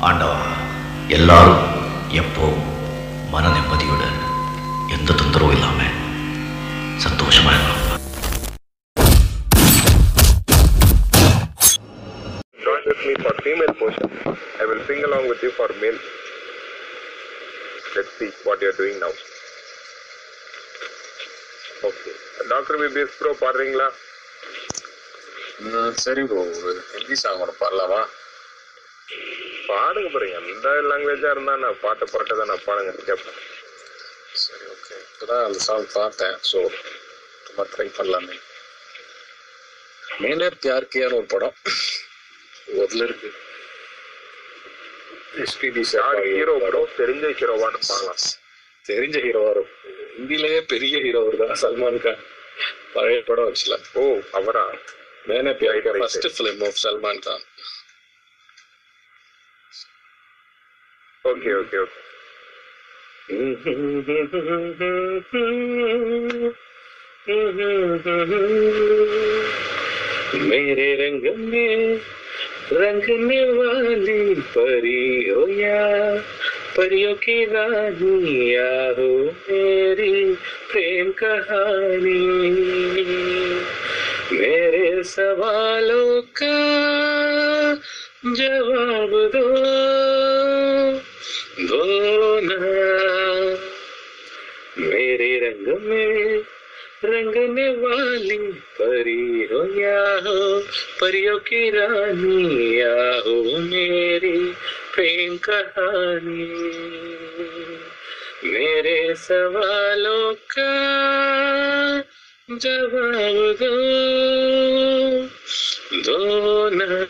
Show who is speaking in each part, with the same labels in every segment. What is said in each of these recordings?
Speaker 1: ஆண்டவா எல்லாரும் எப்போ மன நிம்மதியோட எந்த தொந்தரவும் இல்லாம சந்தோஷமா இருக்கலாம்
Speaker 2: Join with me for female portion. I will sing along with you for male. Let's see what you are doing now. Okay. Doctor PBS bro பாடுறீங்களா
Speaker 3: சரி ப்ரோ சாங் ஒன்று பாடலாமா
Speaker 2: பாடுங்க பாருங்க. எந்த லாங்குவேஜா இருந்தா நான் பாட்டு பாட்டு தான் நான் பாடுங்க. கேட்பேன்
Speaker 3: சரி ஓகே இப்போதான் அந்த சாங் பார்த்தேன். ஸோ சும்மா ட்ரை பண்ணலாமே. மேலே பியார் கியான்னு ஒரு படம். அதில் இருக்கு. எஸ்பிபி
Speaker 2: யார் ஹீரோ ப்ரோ தெரிஞ்ச ஹீரோவான்னு பாடலாம்
Speaker 3: தெரிஞ்ச ஹீரோவா இருக்கும் பெரிய ஹீரோ தான். சல்மான் கான். பழைய படம் வச்சுல
Speaker 2: ஓ அவரா? Maine Pyar
Speaker 3: first film of Salman Khan.
Speaker 2: Okay okay okay
Speaker 3: मेरे रंग में रंगने वाली परी हो या, परियों की रानी या हो मेरी प्रेम कहानी। मेरे सवालों का जवाब दो। वाली। परी हो या हो, परियों की रानी या हो मेरी प्रेम कहानी। मेरे सवालों का जवाब दो दो ना।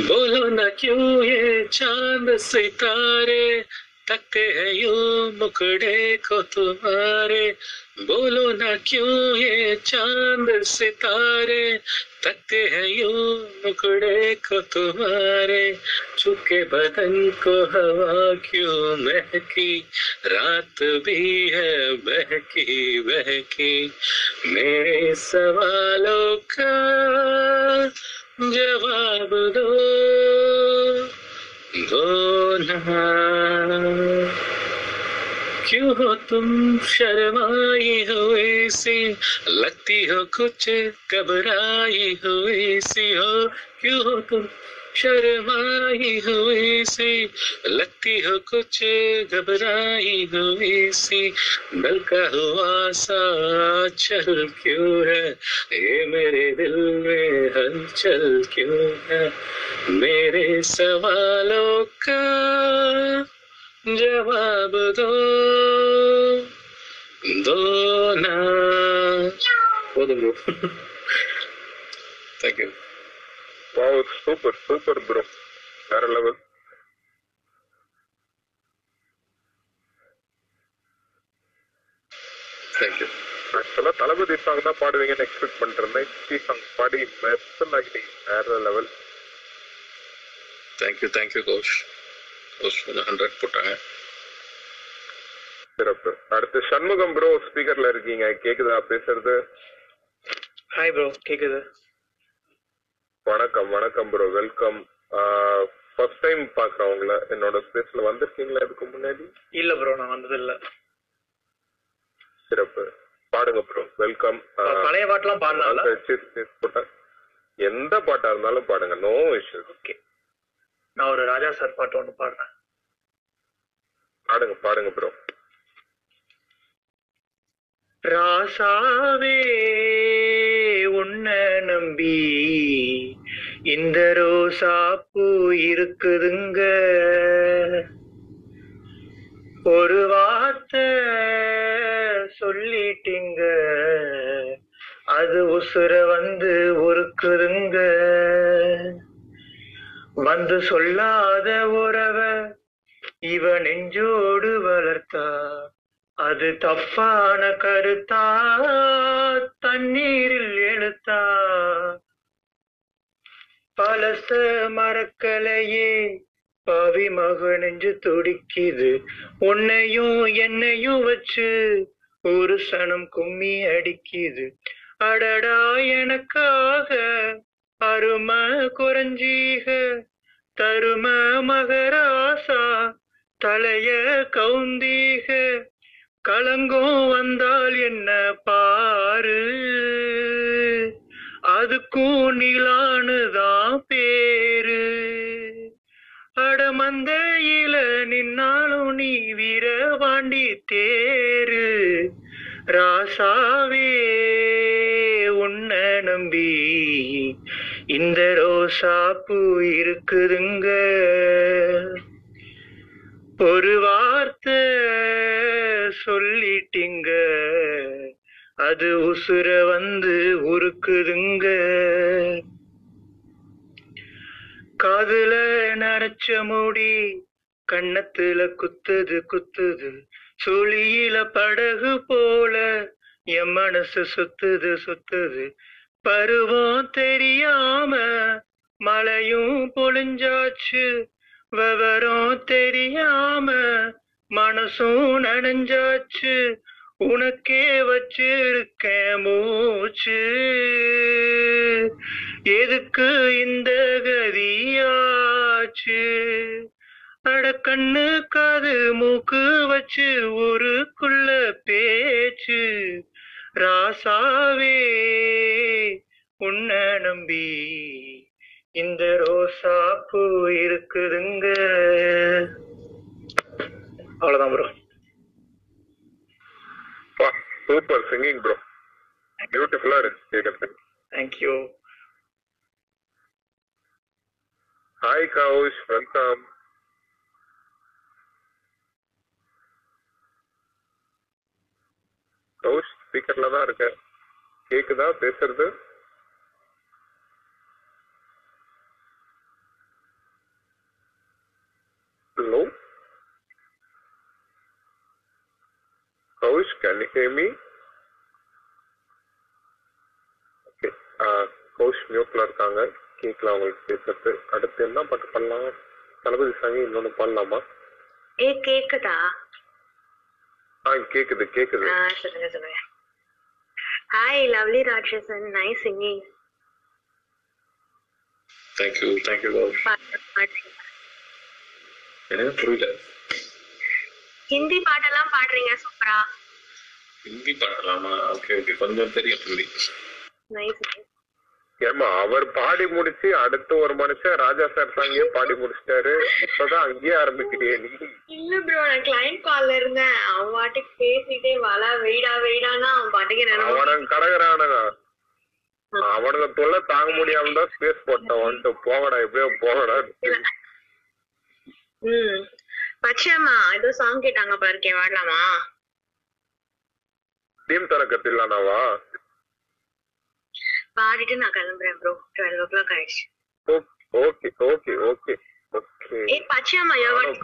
Speaker 3: बोलो ना क्यों ये चाँद सितारे तकते हैं यू मुखड़े को तुम्हारे। बोलो ना क्यों ये चाँद सितारे? तकते हैं यूँ मुखड़े को तुम्हारे। चुके बदन को हवा क्यों महकी? रात भी है बहकी बहकी। मेरे सवालों का जवाब दो। क्यों हो तुम शर्माई हुए सी लगती हो कुछ घबराई हुई सी हो? क्यों हो तुम शर्माई हुई सी, लगती हो कुछ घबराई हुई सी। डर का हुआ सा, चल क्यों है? ये मेरे दिल में हलचल क्यों है? मेरे सवालों का जवाब दो। दो ना। Thank you
Speaker 2: wow super super bro வேற லெவல்
Speaker 3: தேங்க்யூ
Speaker 2: ஆக்சுவலா தளபதி சாங் தான் பாடுவீங்கன்னு எக்ஸ்பெக்ட் பண்ணிட்டு இருந்தேன் ஹிந்தி சாங் பாடி மெர்சல் ஆகிட்டீங்க வேற level
Speaker 3: thank you thank you Ghosh Ghosh கொஞ்சம் ஹண்ட்ரட் போட்டாங்க.
Speaker 2: சிறப்பு. அடுத்து சண்முகம் ப்ரோ ஸ்பீக்கர்ல இருக்கீங்க. கேக்குதா? பேசுறது?
Speaker 4: ஹாய் ப்ரோ கேக்குது.
Speaker 2: வணக்கம் வணக்கம் ப்ரோ வெல்கம் ஃபர்ஸ்ட் டைம் பாக்குறேன் உங்களை என்னோட ஸ்பேஸ்ல வந்திருக்கீங்களா இதுக்கு முன்னாடி?
Speaker 4: இல்ல ப்ரோ நான் வந்தது இல்ல
Speaker 2: சிறப்பு. பாடுங்க ப்ரோ வெல்கம்
Speaker 4: பழைய பாட்டுலாம் பாடலாம்ல?
Speaker 2: எந்த பாட்டா இருந்தாலும் பாடுங்க. நோ இஷ்யூ
Speaker 4: ஓகே நான் ஒரு ராஜா சார் பாட்டு ஒன்று பாடுறேன்.
Speaker 2: பாடுங்க பாடுங்க ப்ரோ
Speaker 4: ராசாவே உன்னை நம்பி இந்த ரோசா பூ இருக்குதுங்க. ஒரு வார்த்தை சொல்லிட்டீங்க அது உசுர வந்து ஒருக்குதுங்க வந்து சொல்லாத உறவ இவ நெஞ்சோடு வளர்த்தா அது தப்பான கருத்தா? நெஞ்சு துடிக்குது. உன்னையும் என்னையும் வச்சு ஒரு சனம் கும்மி அடிக்குது. அடடா எனக்காக அரும குறைஞ்சீக. தரும மகராசா தலைய கவுந்தீக. கலங்கம் வந்தால் என்ன பாரு. அதுக்கும் நீலானுதான் பேர். அடமந்தையில நின்னாலும் நீ வீரவாண்டி தேரு. ராசாவே உன்னை நம்பி இந்த ரோசாப்பு இருக்குதுங்க. ஒரு வார்த்தை சொல்லிட்டீங்க அது உசுர வந்து உருக்குதுங்க. காதுல நரைச்ச மூடி கண்ணத்துல குத்துது குத்துது. சுழியில படகு போல என் மனசு சுத்துது சுத்துது. பருவம் தெரியாம மலையும் பொழிஞ்சாச்சு. விவரம் தெரியாம மனசும் நனைஞ்சாச்சு. உனக்கே வச்சிருக்க மூச்சு. எதுக்கு இந்த கதியாச்சு? அட கண்ணு காது மூக்கு வச்சு ஊருக்குள்ள பேச்சு. ராசாவே உன்னை நம்பி இந்த ரோசாப்பு இருக்குதுங்க. அவ்வளோதான் ப்ரோ.
Speaker 2: சூப்பர் சிங்கிங் ப்ரோ பியூட்டிஃபுல்லா இருக்கு கேட்கறதுக்கு thank you hi Kaush welcome Kaush ஸ்பீக்கர்ல தான் இருக்க கேக்குதா? பேசுறது? Hello Kaush can you hear me okay Kaush மியூட்ல இருக்காங்க. கேட்கலாம் அவங்களுக்கு பேசுறது. அடுத்து என்ன பாட்டு பண்ணலாம்? தளபதி சாமி இன்னொன்னு பண்ணலாமா?
Speaker 5: ஏ கேக்குதா?
Speaker 2: ஆ கேக்குது கேக்குது.
Speaker 5: ஆ சொல்லுங்க சொல்லுங்க. Hi lovely Ratsasan nice singing
Speaker 6: thank you thank you எனக்கு புரியல.
Speaker 5: ஹிந்தி பாட்டெல்லாம் பாடுறீங்க சூப்பரா?
Speaker 6: ஹிந்தி பாடலாமா ஓகே ஓகே. கொஞ்சம் தெரியும் ஹிந்தி
Speaker 2: ஏமா அவர் பாடி முடிச்சு அடுத்த ஒரு மனுஷன் ராஜா சார் சாங்கே பாடி முடிச்சிட்டாரு. இப்பதான் அங்கேயே ஆரம்பிக்கிறியே நீ.
Speaker 5: இல்ல ப்ரோ நான் கிளைண்ட் கால்ல இருந்தேன். அவன் பாட்டுக்கு பேசிட்டே வள வெயிடா வெயிடானா அவன் பாட்டுக்கு நினைவு
Speaker 2: அவனுங்க கடகரானுங்க. அவனுங்க தொல்லை தாங்க முடியாம தான் ஸ்பேஸ் போட்டான். வந்துட்டு போகடா எப்படியோ போகடா
Speaker 5: பச்சையம்மா ஏதோ சாங் கேட்டாங்க பாருக்கே வாடலாமா?
Speaker 2: டீம் தரக்கத்தில்லானாவா
Speaker 5: பாடிட்டு நான் கிளம்புறேன் ப்ரோ டுவெல் ஓ கிளாக் ஆயிடுச்சு
Speaker 2: ஓகே ஓகே ஓகே. ஓகே.
Speaker 5: ஏய் Pachaiyamma you want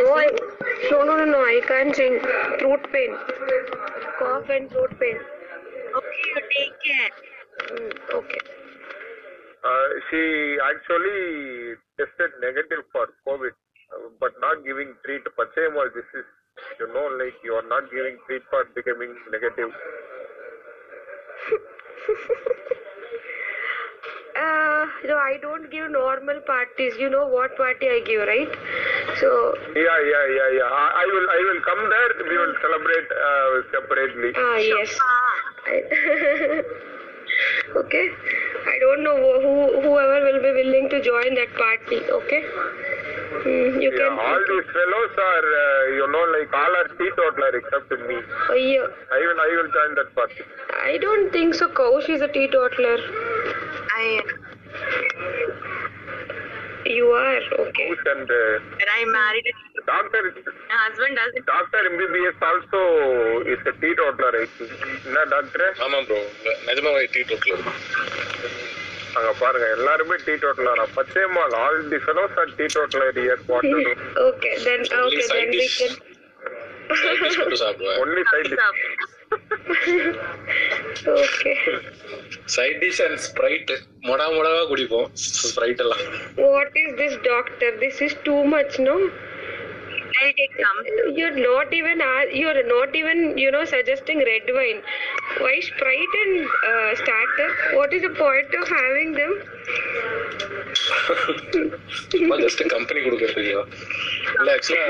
Speaker 7: No, I, no, no, no, no, I can't sing. Throat pain. Cough and throat pain.
Speaker 5: Okay you take
Speaker 7: care okay.
Speaker 2: Uh, she actually tested negative for COVID, uh, but not giving treat. Pachemal, this is, you know, like you are not giving treat for becoming negative.
Speaker 7: Uh, no, I don't give normal parties. You know what party I give, right? So,
Speaker 2: Yeah, yeah, yeah, yeah. I, I will, I will come there. We will celebrate uh, separately.
Speaker 7: ah, yes. I- okay. I don't know who, who- whoever will be willing to join that party. Okay. Mm, you
Speaker 2: Yeah,
Speaker 7: can.
Speaker 2: all these fellows are, uh, you know, like all are teetotaler except me.
Speaker 7: Oh, yeah.
Speaker 2: I will, I will join that party.
Speaker 7: I don't think so. Kaush is a teetotaler.
Speaker 5: I
Speaker 7: You are okay.
Speaker 2: Who's and uh,
Speaker 5: but I married a
Speaker 2: doctor,
Speaker 5: my husband doesn't
Speaker 2: doctor MBBS also is a teetotaler. I think. என்ன doctor
Speaker 6: ஆமா bro நிஜமாவே teetotal
Speaker 2: அங்க பாருங்க எல்லாருமே டீ டோட்டலரா Pachaiyammal all the fellows are teetotaler here water
Speaker 7: okay, then
Speaker 6: Only
Speaker 7: okay,
Speaker 6: side
Speaker 7: then we
Speaker 6: dish.
Speaker 7: can.
Speaker 6: மட்டும் சாப்பிடுவேன்
Speaker 2: only side
Speaker 7: okay.
Speaker 6: Side dish and Sprite மொடா மொடாவா குடிப்போம் ஸ்ப்ரைட் எல்லாம்
Speaker 7: What is this, doctor? This is too
Speaker 5: I'll take
Speaker 7: You're not even you're not even you know suggesting red wine. Why Sprite and uh, starter? What is the point of having them?
Speaker 6: சும்மா just company கொடுக்கறதுக்கு இல்ல ஆக்சுவலா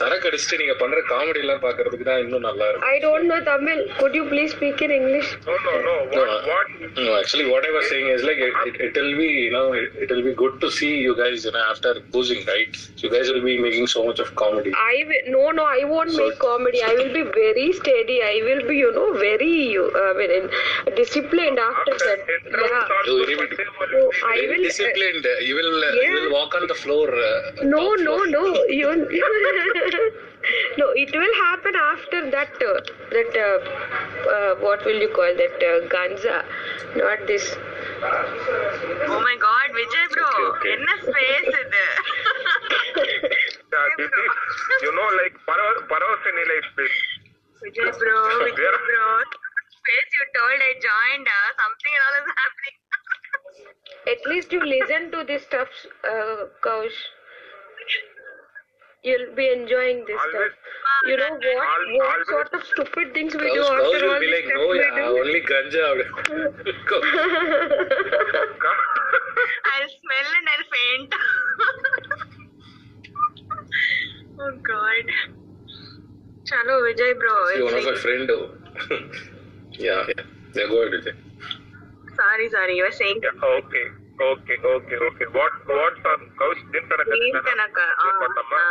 Speaker 6: சரக்கு அடிச்சுட்டு நீங்க பண்ற comedy எல்லாம் பாக்குறதுக்கு தான் இன்னும் நல்லா இருக்கும்
Speaker 7: I don't know Tamil. Could you please speak in English?
Speaker 2: No, no, no. What, what?
Speaker 6: No, actually, what I was saying is like it, it, it will be, you know, it, it will be good to see you guys, you know, after boozing, right? You guys will be making so much of comedy.
Speaker 7: I will, no no I won't
Speaker 6: So-
Speaker 7: make comedy. I will be very steady. I will be you know very uh, I mean, disciplined after
Speaker 2: After
Speaker 7: that.
Speaker 2: 10 rounds
Speaker 7: Yeah.
Speaker 2: or
Speaker 6: You will be-
Speaker 2: whatever
Speaker 7: I will uh,
Speaker 6: disciplined. Uh, you will uh,
Speaker 7: yeah.
Speaker 6: you will walk on the floor. Uh,
Speaker 7: no, no,
Speaker 6: floor.
Speaker 7: no. You no. It will happen after that. Uh, that uh, what will you call that ganza? Not this.
Speaker 5: Oh my God, Vijay bro,
Speaker 6: okay, okay.
Speaker 5: in a space.
Speaker 2: yeah, is, you know like paro parosinilai space.
Speaker 5: Vijay bro, Vijay bro. Space you told I joined. Uh, something and all is happening.
Speaker 7: At least you listen to this stuff, uh, Kaush. You'll be enjoying this stuff. You know what?
Speaker 2: All,
Speaker 7: what sort of stupid things we Kaush,
Speaker 6: do Kaush
Speaker 7: after all
Speaker 6: be like, no, yeah. Only ganja.
Speaker 5: I'll smell and I'll faint. oh God. Chalo, Vijay bro.
Speaker 6: See, one of my friend. yeah, oh. yeah. Yeah, go ahead, Vijay.
Speaker 5: Sorry sorry you were saying
Speaker 2: Yeah, okay, okay, okay, okay. What, what song? Kaush, Dintana
Speaker 5: நீம்
Speaker 2: Kathana.
Speaker 5: கணக்கா
Speaker 2: பார்த்தோமா?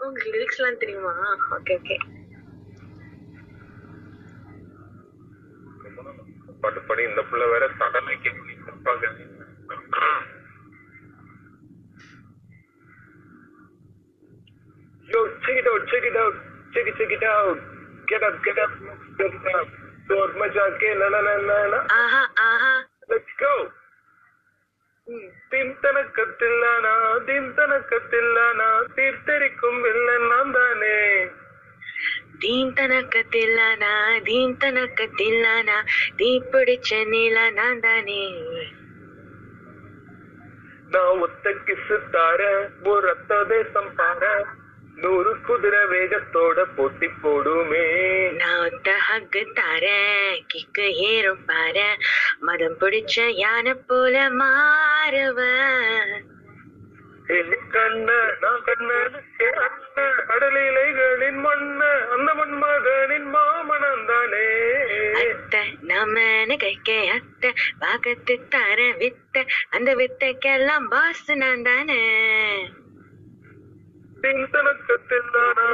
Speaker 5: உங்களுக்கு லிரிக்ஸ்லாம் தெரியுமா okay okay
Speaker 2: பாட்டு படி இந்த புள்ள வேற சடனா கேட்க இருப்பாங்க Yo, check it out, check it out, check it, check it out. Get up, get up, get up. door met jouw kind. Na, na, na, na.
Speaker 5: Aha, aha.
Speaker 2: Let's go. தின்தனக்கத்தில்லானா தின்தனக்கத்தில்லானா தீர்த்தரிக்கும் வில்லன் நான் தானே
Speaker 5: தீன் தனக்கத்தில்லானா தீன் தனக்கத்தில்லானா நான் தானே
Speaker 2: நான் ஒத்த கிசு தார ஒரு ரத்த தேசம் பாரு நூறு குதிரை வேகத்தோட போட்டி போடுமே
Speaker 5: நான் ஒத்த ஹக்கு தாரேன் கிக்கு ஏறும் பாரு மதம் பிடிச்ச யானை போல மாறுவேன்
Speaker 2: ஏ கண்ண நான் அண்ண கடலிலைகளின் மண்ண அந்த மண்மகனின் மாமனன் தானே
Speaker 5: அத்தை நம்ம கைக்க அத்தை பாகத்து தர வித்த அந்த வித்தைக்கெல்லாம் பாஸ் நான் தானே
Speaker 2: தீம்தனக்கத்தில்லானா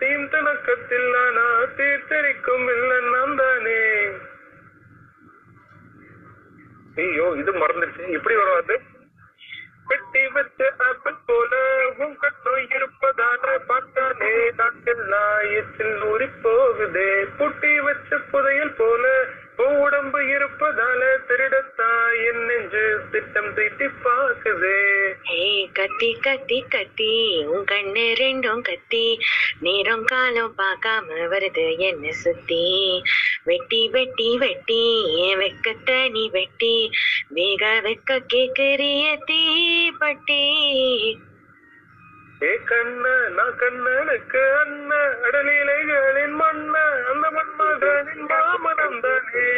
Speaker 2: தீம்தனக்கத்தில்லானா தீர்த்தரிக்கும் தானே. ஐயோ இது மறந்துருச்சு. இப்படி வராது. பெட்டி வச்ச ஆப்பிள் போல உன் கட்டோய் இருப்பதான பார்த்தானே. நாட்டெல்லாம் எச்சில் ஊறி போகுதே புட்டி வச்ச புதையல் போல உன் உடம்பு இருப்பதா திட்டம் தீட்டி பாக்குதே
Speaker 5: கத்தி கத்தி கத்தி உன் கண்ணு ரெண்டும் கத்தி. நேரம் காலம் பார்க்காம வருது என்ன சுத்தி? வெட்டி வெட்டி வெட்டி என் வெக்கத்தை நீ வெட்டி. வேக வெக்க கேக்குறிய தீப்பட்டி.
Speaker 2: ஏ கண்ண நான் கண்ணனுக்கு அண்ண. அடலிலைகளின் மண்ண அந்த மண்மகனின் மாமனம் தானே.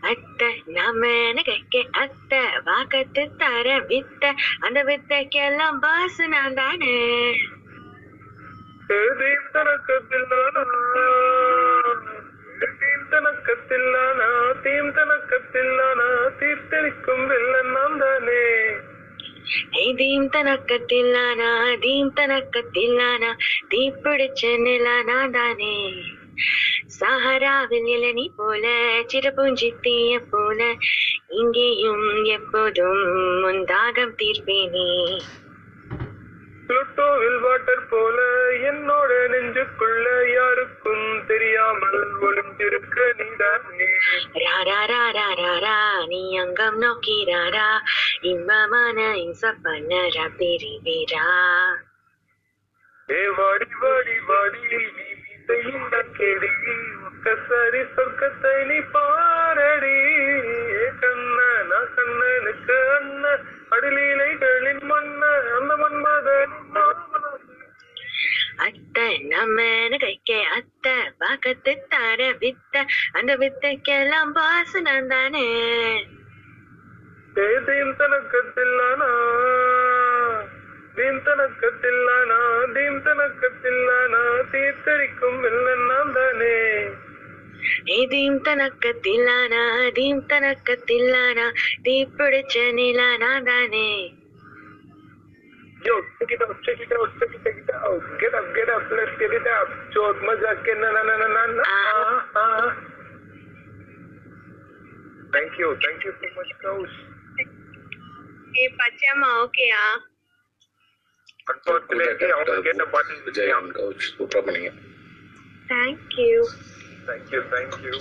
Speaker 5: அத்தை நாம கைக்க அத்தை வாக்கத்து தர வித்த அந்த வித்தைக்கெல்லாம் பாசு நான் தானே.
Speaker 2: தீம்தனக்கத்தில்லானா தீம்தனக்கத்தில்லானா தீம்தனக்கத்தில்லானா தீர்த்தளிக்கும் வெள்ளன் நான் தானே.
Speaker 5: தீம் தனக்கத்தில்லானா தீம் தனக்கத்தில்லானா தீ பிடிச்ச நிலா நான் தானே. சஹராவில் நிலனி போல சிறப்புஞ்சித்திய போல இங்கேயும் எப்போதும் உன் தாகம் தீர்ப்பேனே.
Speaker 2: ப்ளூட்டோ வில்வாட்டர் போல என்னோட நெஞ்சுக்குள்ள யாருக்கும் தெரியாமல் ஒளிஞ்சிருக்க நீதானே.
Speaker 5: நீ அங்கம் நோக்கி ராரா இன்பமான இம்ச பண்ணரா பெரிவேரா
Speaker 2: ஏ வாடி வாடி வாடி நீ செய்கின்ற கேடி ஒக்கசாரி சொர்க்கத்தை நீ பாரடி. கண்ணனா கண்ணனுக்கு அண்ணன் அடிலீலைகளின் மன்னன் அந்த மன்மதன்
Speaker 5: அத்தை நம்மன்னு கைக்கே அத்தை பாக்கத்து தர வித்த. அந்த வித்தைக்கெல்லாம் பாசு தானே.
Speaker 2: தேதியின் தனக்கத்தில்லானா தீம் தனக்கத்தில்லானா தீர்த்தரிக்கும் வில்லன் நான் தானே
Speaker 5: ஏதீம் தனக்கத்தில்லானா தீம் தனக்கத்தில்லானா தீ பிடிச்ச நிலானா தானே
Speaker 2: Yo, check it out, check it out, check it, check it out. Get up, get up, let's get it up. Chot maza ke na na na na na na. Ah, ah. Thank you, thank you so much, Kaush.
Speaker 7: ஏ பச்சையம்மா ஓகேயா
Speaker 2: Unfortunately, I won't
Speaker 6: get a button. Vijay on
Speaker 5: couch.
Speaker 2: Thank you. Thank you, thank you.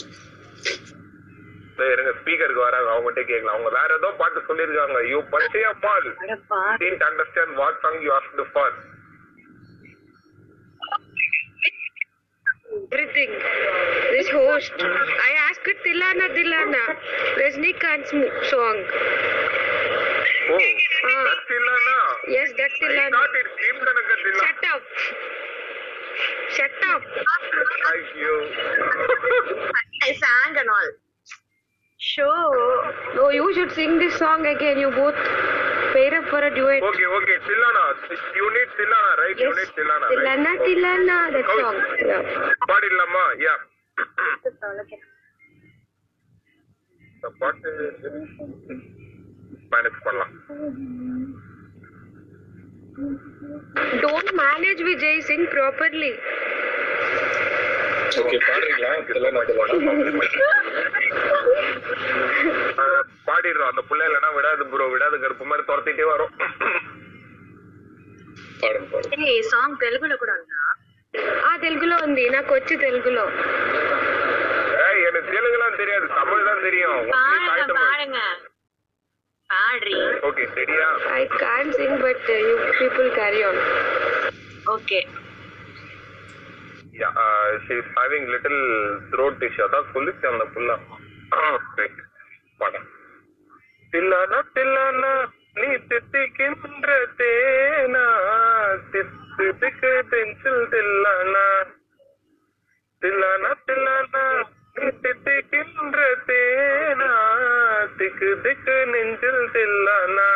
Speaker 2: இருங்க ஸ்பீக்கருக்கு வராங்க அவங்ககிட்ட கேட்கலாம் அவங்க வேற ஏதோ பாட்டு சொல்லிருக்காங்க you
Speaker 5: Pachaiyammal
Speaker 2: didn't understand what song you ask to for
Speaker 7: Everything. This host. I asked Tilana Dilana, Resnikant's song. ಗೊತ್ತಿಲ್ಲನಾ
Speaker 2: ಎಸ್ ಗೊತ್ತಿಲ್ಲ ನಾಟ್ ಇಟ್ ಟೀಮ್
Speaker 7: ಕನಕತ್ತಿಲ್ಲ ಶಟ್ ಅಪ್ ಶಟ್
Speaker 2: ಅಪ್ ಅಯ್ಯೋ
Speaker 5: I sang and all. Sure
Speaker 7: no you should sing this song again. You both pair up for a duet.
Speaker 2: Okay okay. Tillana you need tillana right?
Speaker 7: Yes.
Speaker 2: you need tillana tillana
Speaker 7: right? tillana that
Speaker 2: oh.
Speaker 7: song. Yeah.
Speaker 2: பாடிடலாமா yeah பாட்டு manage பண்ணலாம்
Speaker 7: Don't manage Vijay, sing properly.
Speaker 6: Okay பாடுறீங்களா இதெல்லாம்
Speaker 2: அஹ், பாடிடுறோம் அந்த புள்ள இல்லைன்னா விடாது bro விடாது கருப்பு மாதிரி துரத்திட்டே வரும்
Speaker 6: பாடுங்க பாடுங்க
Speaker 5: ఏ సాంగ్ తెలుగులో కూడా ఉందా
Speaker 7: ఆ తెలుగులో ఉంది నాకు వచ్చి తెలుగులో
Speaker 2: ஏய், எனக்கு தெலுங்குலாம் தெரியாது தமிழ் தான் தெரியும்
Speaker 5: பாடுங்க பாடுங்க
Speaker 2: Okay, சரியா
Speaker 7: I can't sing, but uh, you people carry
Speaker 5: on.
Speaker 2: Okay Yeah, uh, she's having little throat issue. அதான் குளிச்சு அந்த புள்ள படம் தில்லானா தில்லானா நீ தித்திக்கின்ற தேனா தித்துக்கு பென்சில் தில்லானா தில்லானா தில்லானா திட்டுகின்ற தேனா திக்கு திக்கு நெஞ்சில் தில்லானா?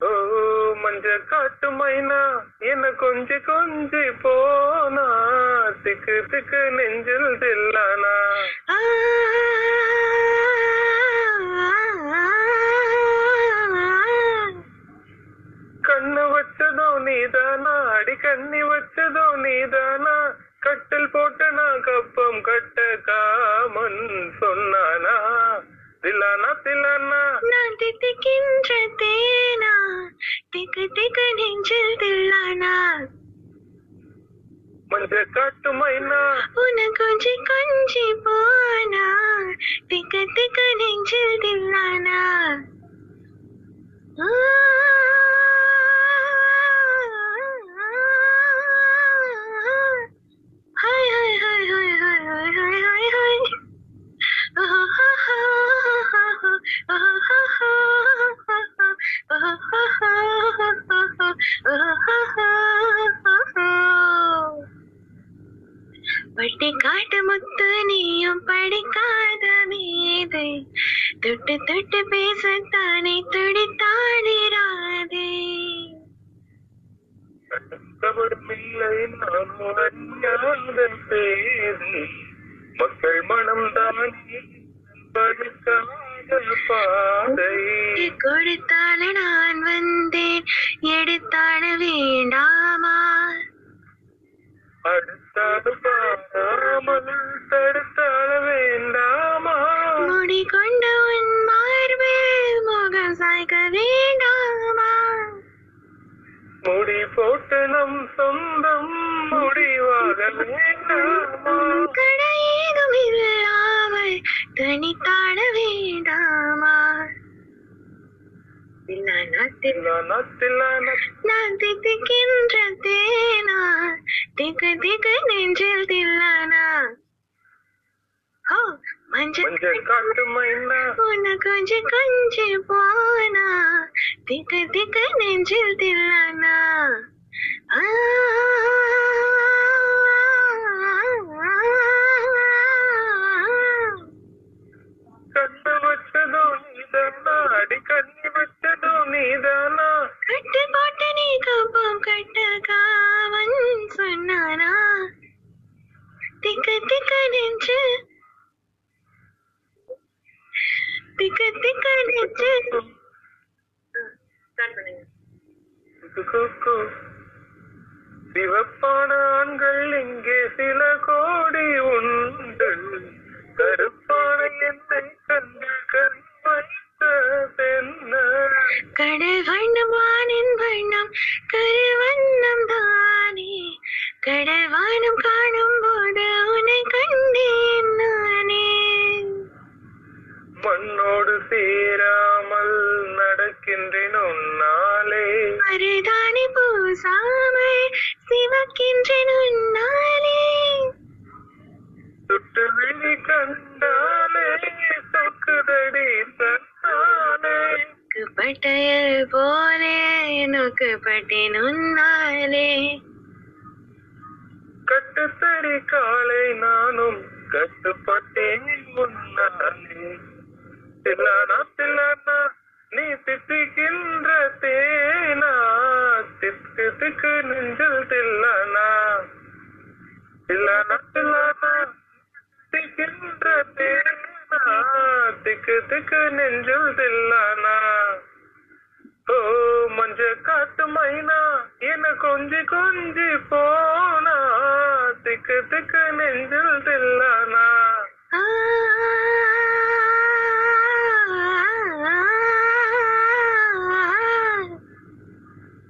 Speaker 2: ஓ மஞ்ச காட்டு மைனா என்ன கொஞ்சி கொஞ்சி போனா? திக்கு திக்கு நெஞ்சில் தில்லானா? நான்
Speaker 5: தித்திக்கின்ற தேனா திக்கு திக்கு நெஞ்சில் தில்லானா ஓ மஞ்சள்
Speaker 2: மஞ்சள் காட்டு மைனா
Speaker 5: உன்னை கொஞ்சி கொஞ்சி போனா திக்கு திக்கு நெஞ்சில் தில்லானா நோக்கப்பட்டேன் உன்னாலே
Speaker 2: கட்டுத்தறி காலை நானும் கட்டுப்பட்டேன் முன்னாலே. தில்லானா தில்லானா நீ திட்டுகின்ற தேனா. திக்கு திக்கு நெஞ்சல் தில்லானா தில்லானா தில்லானா திக்கின்ற தேனா. திக்கு திக்கு நெஞ்சல் தில்லானா ஓ மஞ்ச காட்டு மைனா என கொஞ்சி கொஞ்சி போனா? திக்கு திக்கு நெஞ்சில் தில்லானா?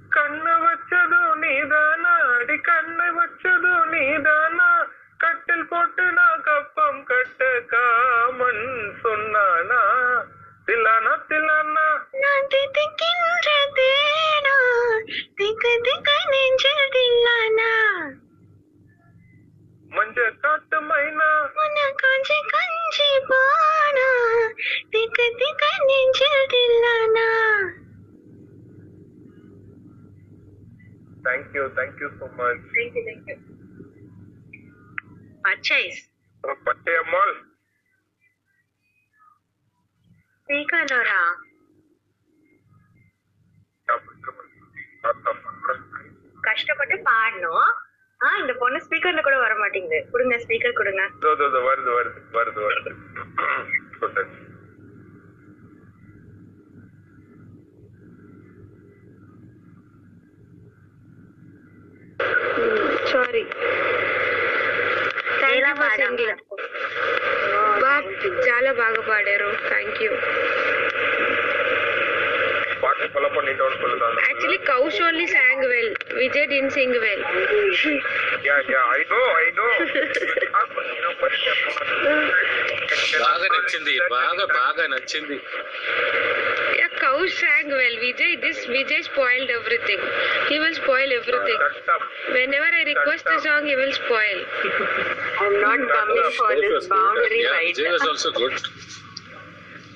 Speaker 2: கண்ணு வச்சதும் நீதானா? அடி கண்ணு வச்சதும் நீதானா? கட்டில் போட்டு நான் கப்பம் கட்ட காமன் சொன்னானா? தில்லானா தில்லானா?
Speaker 5: நான் தித்திக்கின்ற தேனா திக்கு திக்கு நெஞ்சில் தில்லானா
Speaker 2: மஞ்ச காட்டு மைனா
Speaker 5: உன்ன கொஞ்சி கொஞ்சி போனா திக்கு திக்கு நெஞ்சில் தில்லானா
Speaker 2: thank you thank you so much
Speaker 5: Thank you, thank you. Purchase. கஷ்டப்பட்டு பாடணும். ஆஹ் இந்த பொண்ணு ஸ்பீக்கர்ல கூட வர மாட்டேங்குது. கொடுங்க ஸ்பீக்கர் கொடுங்க.
Speaker 2: வருது வருது வருது வருது.
Speaker 3: నచ్చింది బాగా బాగా నచ్చింది
Speaker 7: yeah కౌష్ song well Vijay this Vijay spoiled everything he will spoil everything whenever I request the song he will spoil
Speaker 5: I'm not coming for
Speaker 3: Both
Speaker 5: this
Speaker 3: was good.
Speaker 5: boundary
Speaker 3: Yeah,
Speaker 5: fight.
Speaker 3: Vijay was also good.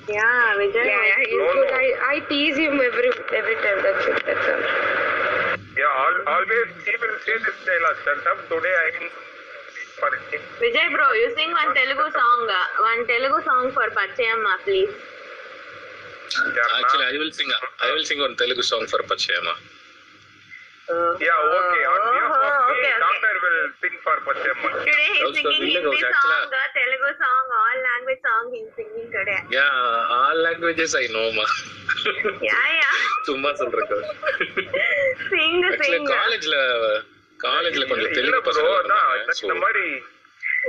Speaker 5: Yeah, Vijay.
Speaker 7: Yeah, yeah, he's
Speaker 2: No,
Speaker 7: good.
Speaker 2: no.
Speaker 7: I, I tease him every every time. That's it. That's all.
Speaker 2: Yeah, al- always he will say this dialogue. Shut up. Today I will for him.
Speaker 5: Vijay bro, you sing one Telugu song. uh, One Telugu song for Pachayamma, please.
Speaker 2: Yeah,
Speaker 3: Actually,
Speaker 2: na-
Speaker 3: I will sing. I will sing one Telugu song for Pachayama.
Speaker 2: yeah, okay. On behalf of
Speaker 5: Oh,
Speaker 2: me,
Speaker 5: okay, okay.
Speaker 2: doctor will sing for Pachemma.
Speaker 5: Today he's
Speaker 3: Also,
Speaker 5: singing
Speaker 3: Vijay
Speaker 5: Hindi
Speaker 3: was
Speaker 5: song,
Speaker 3: actually-
Speaker 5: uh, Telugu song, all language song he's singing today.
Speaker 3: Yeah, all languages I know, ma.
Speaker 5: Yeah, yeah.
Speaker 3: சும்மா சொல்றேன்
Speaker 5: Sing,
Speaker 3: actually
Speaker 5: sing.
Speaker 3: காலேஜ்ல காலேஜ்ல கொஞ்சம் Telugu
Speaker 2: bro
Speaker 3: பசங்க.
Speaker 2: இந்த மாதிரி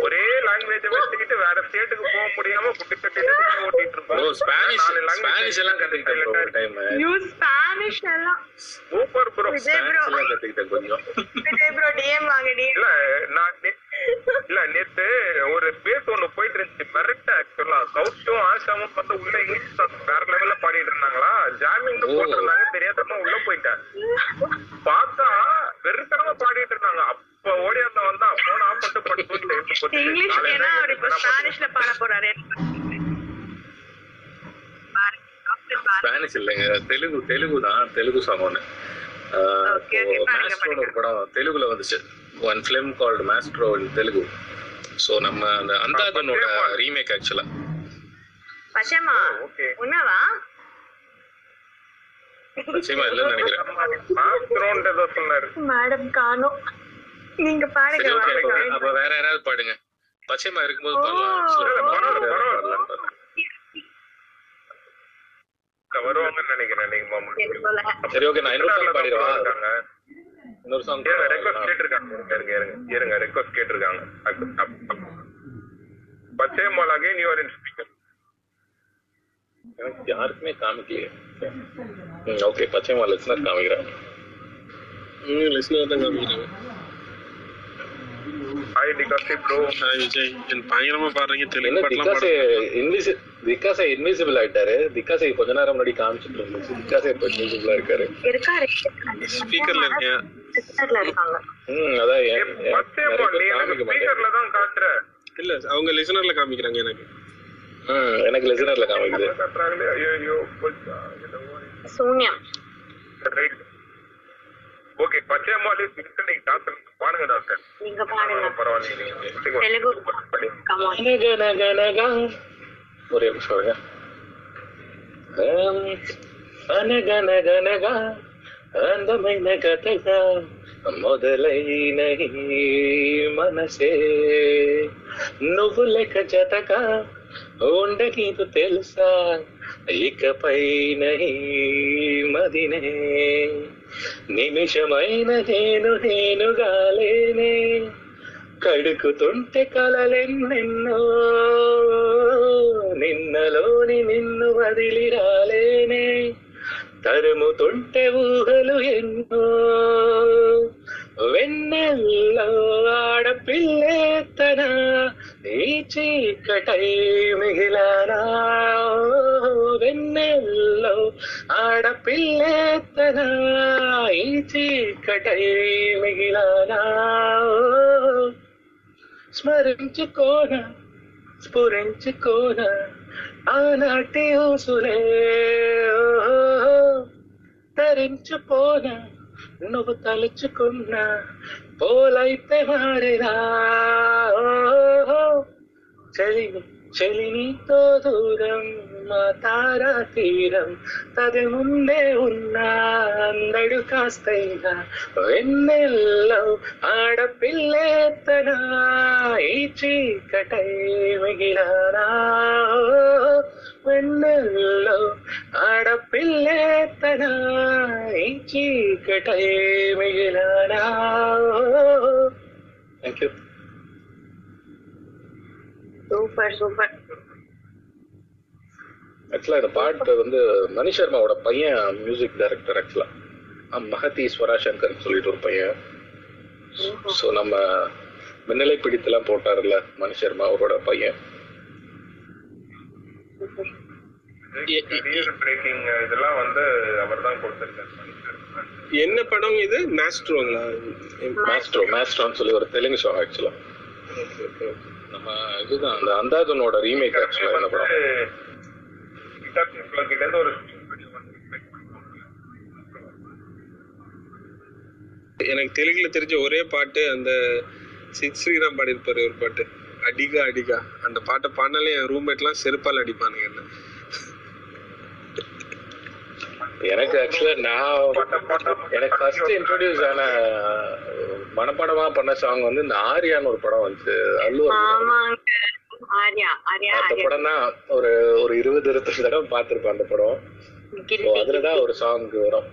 Speaker 2: ஒரே language வச்சுக்கிட்டு வேற ஸ்டேட்டுக்கு போக முடியாம குட்டி கட்டி ஓட்டிட்டு இருக்கோம்
Speaker 3: Spanish Spanish எல்லாம் கத்துக்கிட்டேன் ஒரு.
Speaker 2: சூப்பர் ப்ரோ
Speaker 3: எல்லாம். கத்துக்கிட்டேன் கொஞ்சம்.
Speaker 5: வாங்க.
Speaker 2: இல்ல நான் நே- இல்ல நேத்து ஒரு ஸ்பேஸ் ஒண்ணு போயிட்டு இருந்துச்சு. மெரிட் ஆக்சுவலா கௌஷும் ஆஷாவும் வந்து உள்ள இங்கிலீஷ் வேற லெவல்ல பாடிட்டு இருந்தாங்களா? ஜாமிங்
Speaker 3: ஓ.
Speaker 2: போட்டிருந்தாங்க. தெரியாதமா உள்ள போயிட்டேன். பார்த்தா வெறுத்தனமா பாடிட்டு இருந்தாங்க. அப்ப ஓடியாந்த வந்தா போன் ஆஃப் பண்ணிட்டு பட்டு தூக்கிட்டு எடுத்து போட்டு
Speaker 5: இங்கிலீஷ்க்கு ஏன்னா அவர் இப்ப
Speaker 2: காலையில
Speaker 5: ஸ்பானிஷ்ல பாட போறாரு. பாருங்க, after பாருங்க.
Speaker 3: ஸ்பானிஷ் இல்லைங்க. தெலுங்கு தெலுங்கு தான். தெலுங்கு சாங் ஒன்று
Speaker 5: Okay, okay, பாருங்க,
Speaker 3: மேஸ்ட்ரோன்னு ஒரு படம் தெலுங்குல வந்துச்சு. One film called Maestro in Telugu. So நம்ம அந்த அந்தாதனோட ரீமேக் ஆக்சுவலா.
Speaker 5: உன்னவா
Speaker 3: நினைக்கிறேன்.
Speaker 2: சொன்னாரு.
Speaker 5: மேடம் காணோம். நீங்க பாடுங்க வாங்க.
Speaker 3: அப்ப வேற யாராவது பாடுங்க. பச்சைமா இருக்கும்போது பாருங்க.
Speaker 2: வருவாங்கன்னு நினைக்கிறேன் நீங்க மாமா.
Speaker 5: எனக்குள்ள
Speaker 3: சரி ஓகே நான் இன்னொரு சாங் பாடிடுவா
Speaker 2: இருக்காங்க.
Speaker 3: இன்னொரு சாங்
Speaker 2: இருங்க ரெக்வஸ்ட் கேட்டிருக்காங்க. இருங்க இருங்க இருங்க ரெக்வஸ்ட் கேட்டிருக்காங்க. பச்சை அகைன் யூஆர் இன் ஸ்பீக்கர்
Speaker 3: எனக்கு யாருக்குமே காமிக்கலையே. ஓகே பச்சை மாலை காமிக்கிறேன்.
Speaker 6: லிஸ்னர் தான் காமிக்கிறாங்க.
Speaker 2: ஹாய் டிகாசி ப்ரோ
Speaker 6: ஹாய் விஜய் என் பயங்கரமா பாடுறீங்க தெலுங்கு பாட்டுலாம்
Speaker 3: திக்காசே இன்விசிபிள் ஆயிட்டாரு. திக்காசே கொஞ்ச நேரம் முன்னாடி காமிச்சிட்டு இருந்துச்சு. திக்காசே இப்ப இன்விசிபிளா இருக்காரு.
Speaker 5: இருக்காரு.
Speaker 6: ஸ்பீக்கர்ல இருக்கேன்
Speaker 3: ம் அதான்
Speaker 2: ஸ்பீக்கர்ல தான் காட்டுற.
Speaker 6: இல்ல அவங்க லிசனர்ல காமிக்கிறாங்க எனக்கு.
Speaker 3: ம் எனக்கு லிசனர்ல காமிக்குது.
Speaker 5: சூன்யம்
Speaker 2: ரைட் ஓகே பச்சை மால் இஸ் லிசனிங் டாக்டர் பாருங்க டாக்டர்
Speaker 5: நீங்க பாடுங்க
Speaker 2: பாருங்க
Speaker 5: தெலுங்கு கமான்
Speaker 3: అనగనగనగా ఒరే నిమిషం ఆగుగా. ఆమ్, అనగనగనగా అందమైన కథగా మొదలైన ఈ మనసే నువ్వు లెక్క జతగా ఉండగీదు తెలుసా ఇకపైన ఈ మదినే నిమిషమైన నేను నేనుగాలేనే కడుకుతుంటే కలలెన్నెన్నో నిన్నలోని నిన్ను వదిలి రాలేనే తరుముతుంటే ఊహలు ఎన్నో వెన్నెల్లో ఆడపిల్లే తన ఈ చీకటై మిగిలానా. వెన్నెల్లో ఆడపిల్లే ఈ చీకటై మిగిలానా? స్మరించుకోన స్ఫురించుకోన ఆనాటి ఊసులే తరించుకోన నువ్వు తలుచుకున్న పోలైతే మారినా? చలిని చలినితో దూరం. పద్మ తారా తీరం తది ముందే ఉన్నా అందడు కాస్తైనా వెన్నెల్లో ఆడపిల్లేతనా ఈ చీకటై మిగిలారా? వెన్నెల్లో ఆడపిల్లేతనా ఈ చీకటై మిగిలారా? థ్యాంక్ యూ
Speaker 5: సూపర్ సూపర్
Speaker 3: ஆக்சுவலா இந்த பாட்டு வந்து மணி சர்மாவோட பையன் மியூசிக் டைரக்டர் ஆக்சுவலா மகதி ஸ்வரா சங்கர் சொல்லிட்டு ஒரு பையன். ஸோ நம்ம மின்னலை பிடித்தெல்லாம் போட்டார்ல மணி சர்மா அவரோட பையன்.
Speaker 2: பிரேக்கிங் இதெல்லாம் வந்து அவர் தான் கொடுத்திருக்காரு
Speaker 6: என்ன படம் இது? மாஸ்ட்ரோங்களா
Speaker 3: மாஸ்ட்ரோ மாஸ்ட்ரோன்னு சொல்லி ஒரு தெலுங்கு சாங் ஆக்சுவலா நம்ம இதுதான் அந்த அந்தாதனோட ரீமேக் ஆக்சுவலா இந்த படம்?
Speaker 2: கிட்ட இருந்து ஒரு
Speaker 6: எனக்கு தெலுங்குல தெரிஞ்ச ஒரே பாட்டு அந்த சித் ஸ்ரீராம் பாடியிருப்பாரு ஒரு பாட்டு அடிகா அடிகா. அந்த பாட்டை பாடினாலே என் ரூம்மேட்லாம் செருப்பால் அடிப்பானுங்க என்ன.
Speaker 3: எனக்கு ஆக்சுவலா நான் எனக்கு ஃபர்ஸ்ட் இன்ட்ரோடியூஸ் ஆன மனப்பாடமா பண்ண சாங் வந்து இந்த ஆரியான்னு ஒரு படம் வந்து அல்லு அந்த தான் ஒரு ஒரு இருபது இருபத்தஞ்சு தடவை பார்த்திருப்பேன் அந்த படம். அதுலதான் ஒரு சாங் வரும்.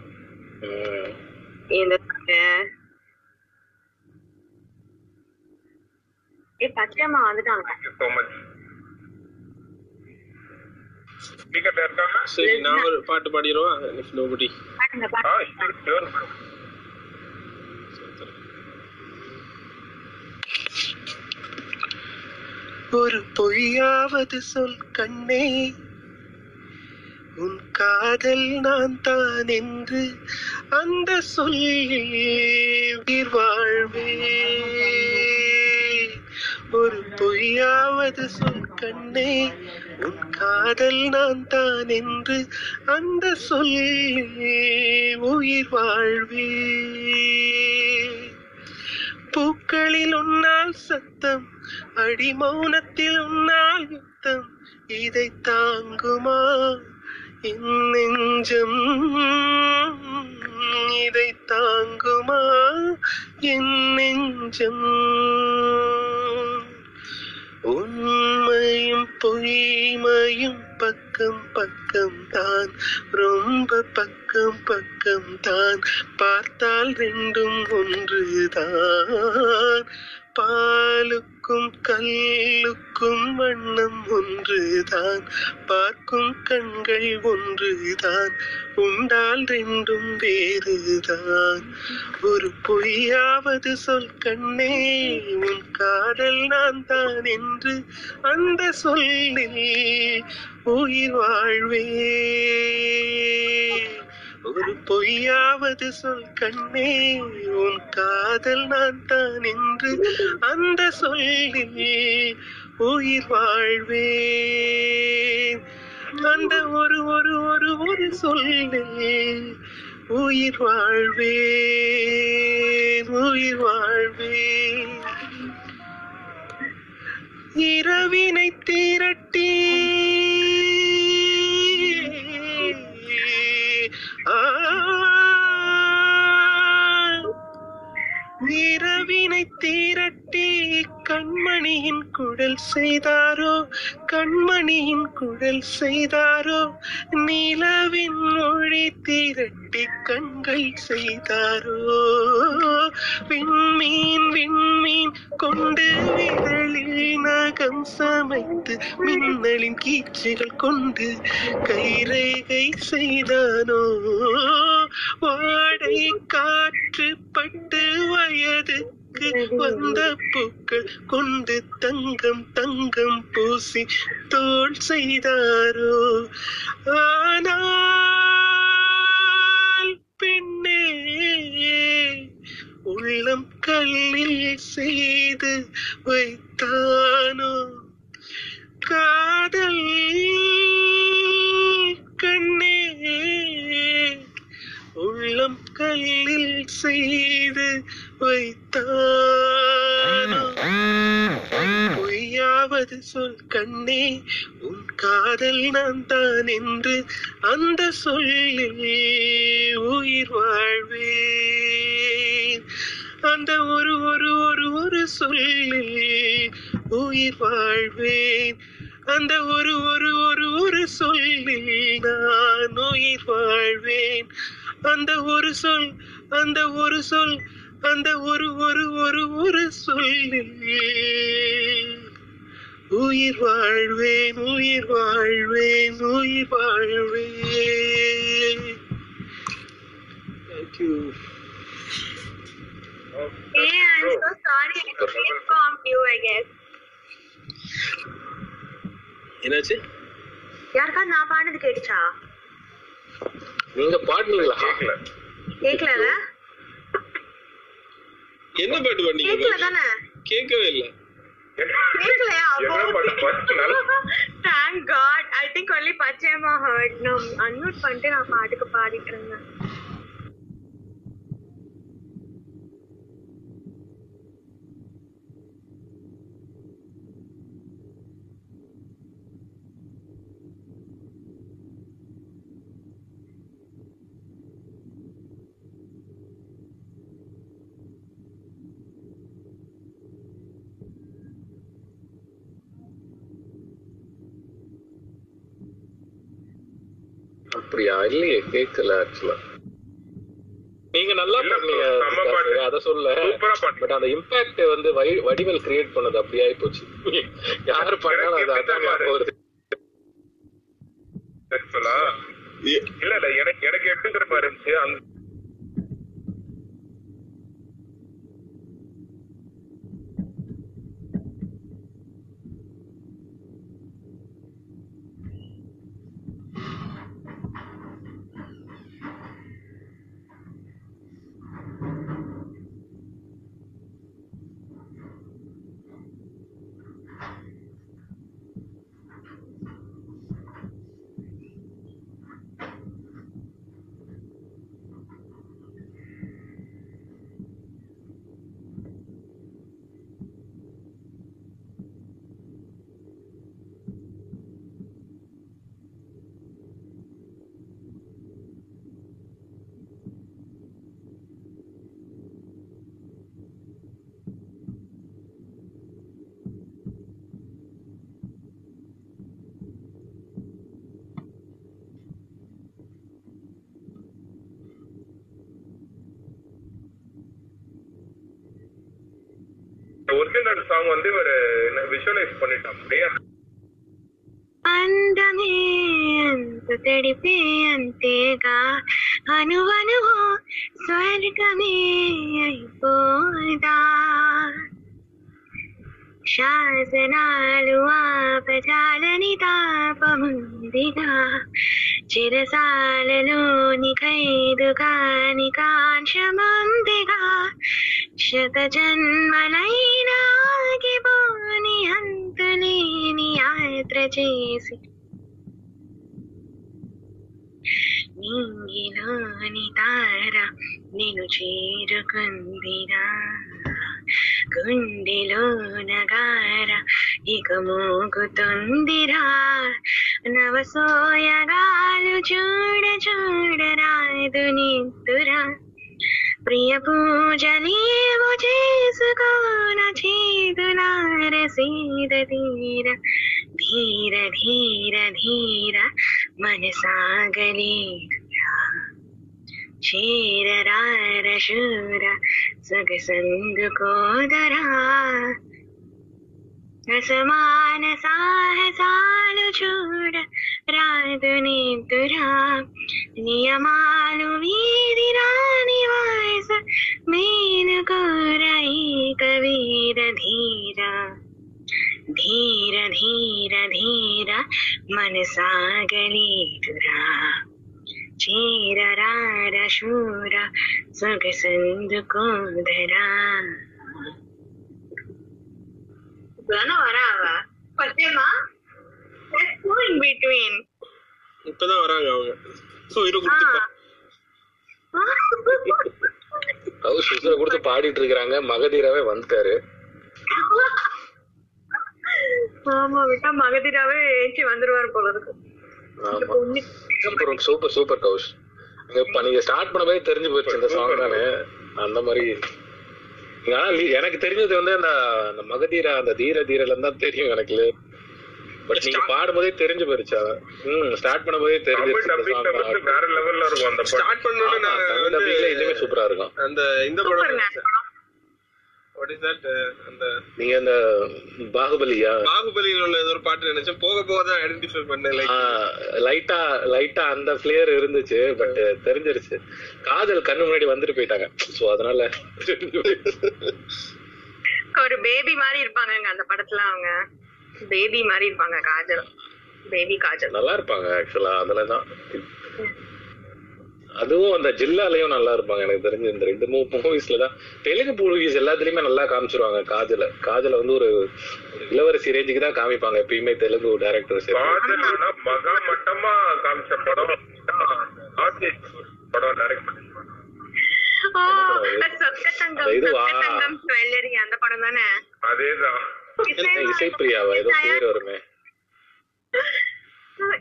Speaker 5: ஏ பச்சையம்மா வந்துட்டாங்க.
Speaker 2: So much. ஸ்பீக்கர்ல இருக்காங்க?
Speaker 6: சரி நான் ஒரு பாட்டு பாடிடுவா இஃப் நோபடி
Speaker 5: பாடுங்க
Speaker 2: ஆ
Speaker 5: பாடுங்க
Speaker 2: ஷூர் ஷூர்
Speaker 8: ஒரு பொய்யாவது சொல் கண்ணே. உன் காதல் நான் தான் என்று அந்த சொல்லில் வாழ்வே. ஒரு பொய்யாவது சொல் கண்ணே உன் காதல் நான் தான் என்று அந்த சொல்லில் உயிர் வாழ்வே. பூக்களில் உன்னால் சத்தம் அடி மௌனத்தில் உன்னால் யுத்தம் இதை தாங்குமா? என் நெஞ்சம் இதை தாங்குமா? என் நெஞ்சம் உண்மையும் பொய்மையும் பக்கம் பக்கம் தான் ரொம்ப பக்கம் பக்கம் தான். பார்த்தால் ரெண்டும் ஒன்றுதான். பார்க்கும் கல்லுக்கும் வண்ணம் ஒன்றுதான். பார்க்கும் கண்கள் ஒன்றுதான். உண்டால் ரெண்டும் வேறுதான். ஒரு பொய்யாவது சொல் கண்ணே உன் காதல் நான் தான் என்று அந்த சொல்லில் உயிர் வாழ்வே. ஒரு பொய்யாவது சொல் கண்ணே உன் காதல் நான் தான் என்று அந்த சொல்லில் உயிர் வாழ்வேன். அந்த ஒரு ஒரு ஒரு ஒரு சொல்லில் உயிர் வாழ்வேன் உயிர் வாழ்வேன். இரவினை திரட்டி இரவினை தீரட்டி கண்மணியின் குடல் செய்தாரோ? கண்மணியின் குடல் செய்தாரோ? நிலவின் மொழி தீரட்டி கண்கள் செய்தாரோ? விண்மீன் விண்மீன் கொண்டு விரலில் நகம் சமைத்து மின்னலின் கீச்சுகள் கொண்டு கைரேகை செய்தானோ? வாடை காற்று பட்டு வயது வயதுக்கு வந்த பூக்கள் கொண்டு தங்கம் தங்கம் பூசி தோல் செய்தாரோ? ஆனால் பெண்ணே உள்ளம் கல்லில் செய்து வைத்தானோ? காதல் கண்ணே உள்ளம் கல்லில் செய்து வைத்தான் பொய்யாவது சொல் கண்ணே உன் காதல் நான் தான் என்று அந்த சொல்லிலே உயிர் வாழ்வேன். அந்த ஒரு ஒரு ஒரு ஒரு சொல்லிலே உயிர் வாழ்வேன். அந்த ஒரு ஒரு ஒரு ஒரு சொல்லில் நான் உயிர் வாழ்வேன். அந்த ஒரு சொல் அந்த ஒரு சொல் அந்த ஒரு ஒரு ஒரு ஒரு சொல்லில் உயிர் வாழ்வேன் உயிர் வாழ்வேன் உயிர் வாழ்வேன் Thank you.
Speaker 5: Hey, I'm so sorry. I informed you, I guess.
Speaker 3: என்னாச்சு
Speaker 5: யாருக்காவது நான் பாடுனது கேட்டுச்சா
Speaker 3: நீங்க பாடுனீங்களா
Speaker 5: கேட்கல
Speaker 3: என்ன பாட்டு பாடுனீங்க? கேட்கவே இல்ல.
Speaker 5: Thank God I think only Pachaiyamma heard நான் அன்மியூட் பண்ணிட்டு நான் பாட்டுக்கு பாடிட்டு இருந்தேன்
Speaker 3: அப்படியா இல்லையே கேட்கல ஆக்சுவலா நீங்க நல்லா பண்ணீங்க. அத சொல்ல. பட் அந்த இம்பாக்ட் வந்து வடிவேல் கிரியேட் பண்ணது அப்படி ஆயி போச்சு. யாரு பண்ணாலும் அது வருது.
Speaker 2: ஆக்சுவலா இல்ல இல்ல எனக்கு எனக்கு எப்படி தெரியுமா இருந்துச்சு? அந்த சாங் வந்து இவர் விஷுவலைஸ் பண்ணிட்டான் அப்படியே
Speaker 5: అందమే అంత తడిపే అంతేగా అనువనువు స్వర్గమే అయిపోదా శాసనాలు ఆపజాలని తాపముందిగా చిరసాలలోని ఖైదుగాని కాంక్షముందిగా శత జన్మలైనాగిపోని అంతులేని యాత్ర చేసి. నింగిలోని తార నేను చేరుకుందిరా. గుండెలోన గార ఇక మోగుతుందిరా. నవసోయగాలు చూడ చూడరాదు నిద్దురా प्रिय पूजनी मुझे सुकून थी दुलार सीध धीर। धीर, धीरा मन सागली शेर रार शूर, सुग संग को दरा। అసమాన సాహసాలు చూడ రాదు నిద్దురా నియమాలు వీధి రాని వాస మేలు కోరైక వీర ధీర ధీర ధీర ధీర మనసాగలేదురా చీరరార శూర సొగసందుకోదరా இப்பதானே வரா அவ
Speaker 8: வராங்க அவங்க. உயிரை கொடுத்து
Speaker 3: பாடிட்டு இருக்கிறாங்க. மகதீராவே வந்துட்டாரு.
Speaker 5: ஆமா விட்டா மகதிராவே ஏச்சி வந்துருவாரு போல இருக்கு.
Speaker 3: சூப்பர் சூப்பர் இப்ப நீங்க ஸ்டார்ட் பண்ணவே தெரிஞ்சு போயிடுச்சு இந்த சாங் தானே. அந்த மாதிரி லீ- எனக்கு தெரிஞ்சது வந்து அந்த அந்த மகதீரா அந்த தீர தீரல தான் தெரியும் எனக்கு பட் நீங்க பாடும்போதே தெரிஞ்சு போயிருச்சு. ம் ஸ்டார்ட் பண்ணும்போதே
Speaker 2: வந்து வேற லெவல்ல இருக்கும் அந்த படம்.
Speaker 8: ஸ்டார்ட் பண்ணோட நான்
Speaker 3: சூப்பரா இருக்கும்.
Speaker 8: அந்த இந்த படம் வாட் இஸ் தட் அந்த
Speaker 3: நீங்க அந்த பாகுபலியா?
Speaker 8: பாகுபலியில் உள்ள ஏதோ ஒரு பாட்டு நினைச்சேன். போக போக தான் ஐடென்டிஃபை பண்ணேன் லைக்
Speaker 3: லைட்டா லைட்டா அந்த பிளேயர் இருந்துச்சு பட் தெரிஞ்சிருச்சு. காதல் கண்ணு முன்னாடி வந்துட்டு போயிட்டாங்க. சோ அதனால
Speaker 5: ஒரு பேபி மாதிரி இருப்பாங்க அந்த படத்துல அவங்க. பேபி மாதிரி இருப்பாங்க காஜல் பேபி காஜல்
Speaker 3: நல்லா இருப்பாங்க ஆக்சுவலா அதுலதான் அதுவும் அந்த ஜில்லாலயும் நல்லா இருப்பாங்க. எனக்கு தெரிஞ்சு இந்த ரெண்டு மூவிஸ்ல தான் தெலுங்கு மூவிஸ் எல்லாத்துலயுமே நல்லா காமிச்சிருவாங்க. காஜல காஜல வந்து ஒரு இளவரசி ரேஞ்சுக்கு தான் காமிப்பாங்க எப்பயுமே தெலுங்கு டேரக்டர்ஸ்
Speaker 2: காதல் மகா மட்டமா காமிச்ச படம் படம் டைரக்ட் பண்ணிருப்பாங்க.
Speaker 3: இசைப்பிரியாவா? ஏதோ பேர் வருமே.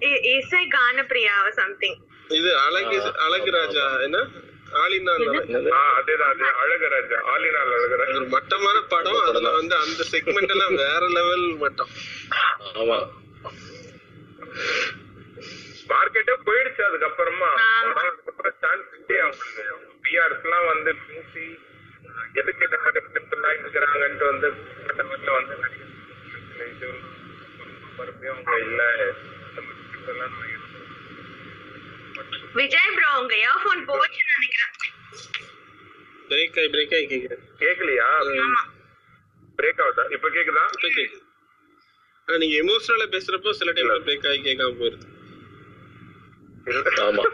Speaker 5: இ- இசை கானப்பிரியா சம்திங்
Speaker 8: இது அழகு அழகு ராஜா. என்ன? ஒரு மட்டமான படம். அதுல வந்து அந்த செக்மெண்ட் எல்லாம் வேற லெவல் மட்டம்.
Speaker 3: ஆமா.
Speaker 2: மார்க்கெட்டே போயிடுச்சு அதுக்கப்புறமா. சான்ஸ் இல்லையே அவங்களுக்கு பிஆர்ஸ் எல்லாம் வந்து பேசி எதுக்கு இந்த மாதிரி எல்லாம் இருக்கிறாங்கன்ட்டு வந்து கட்டமட்டில் வந்து மறுபடியும் அவங்க இல்ல. நம்ம எடுத்து
Speaker 5: விஜய் ப்ரோ உங்க இயர்போன் போச்சுன்னு நினைக்கிறேன்.
Speaker 8: பிரேக் ஆகி பிரேக் ஆகி கேக்குறேன்
Speaker 2: கேக்கலையா?
Speaker 5: ஆமா.
Speaker 2: பிரேக் ஆகுதா? இப்ப கேக்குதா?
Speaker 8: இப்ப கேக்குது. ஆனா நீங்க எமோஷனலா பேசுறப்போ சில டைம் பிரேக் ஆகி கேட்காம போயிருது.
Speaker 3: ஆமா.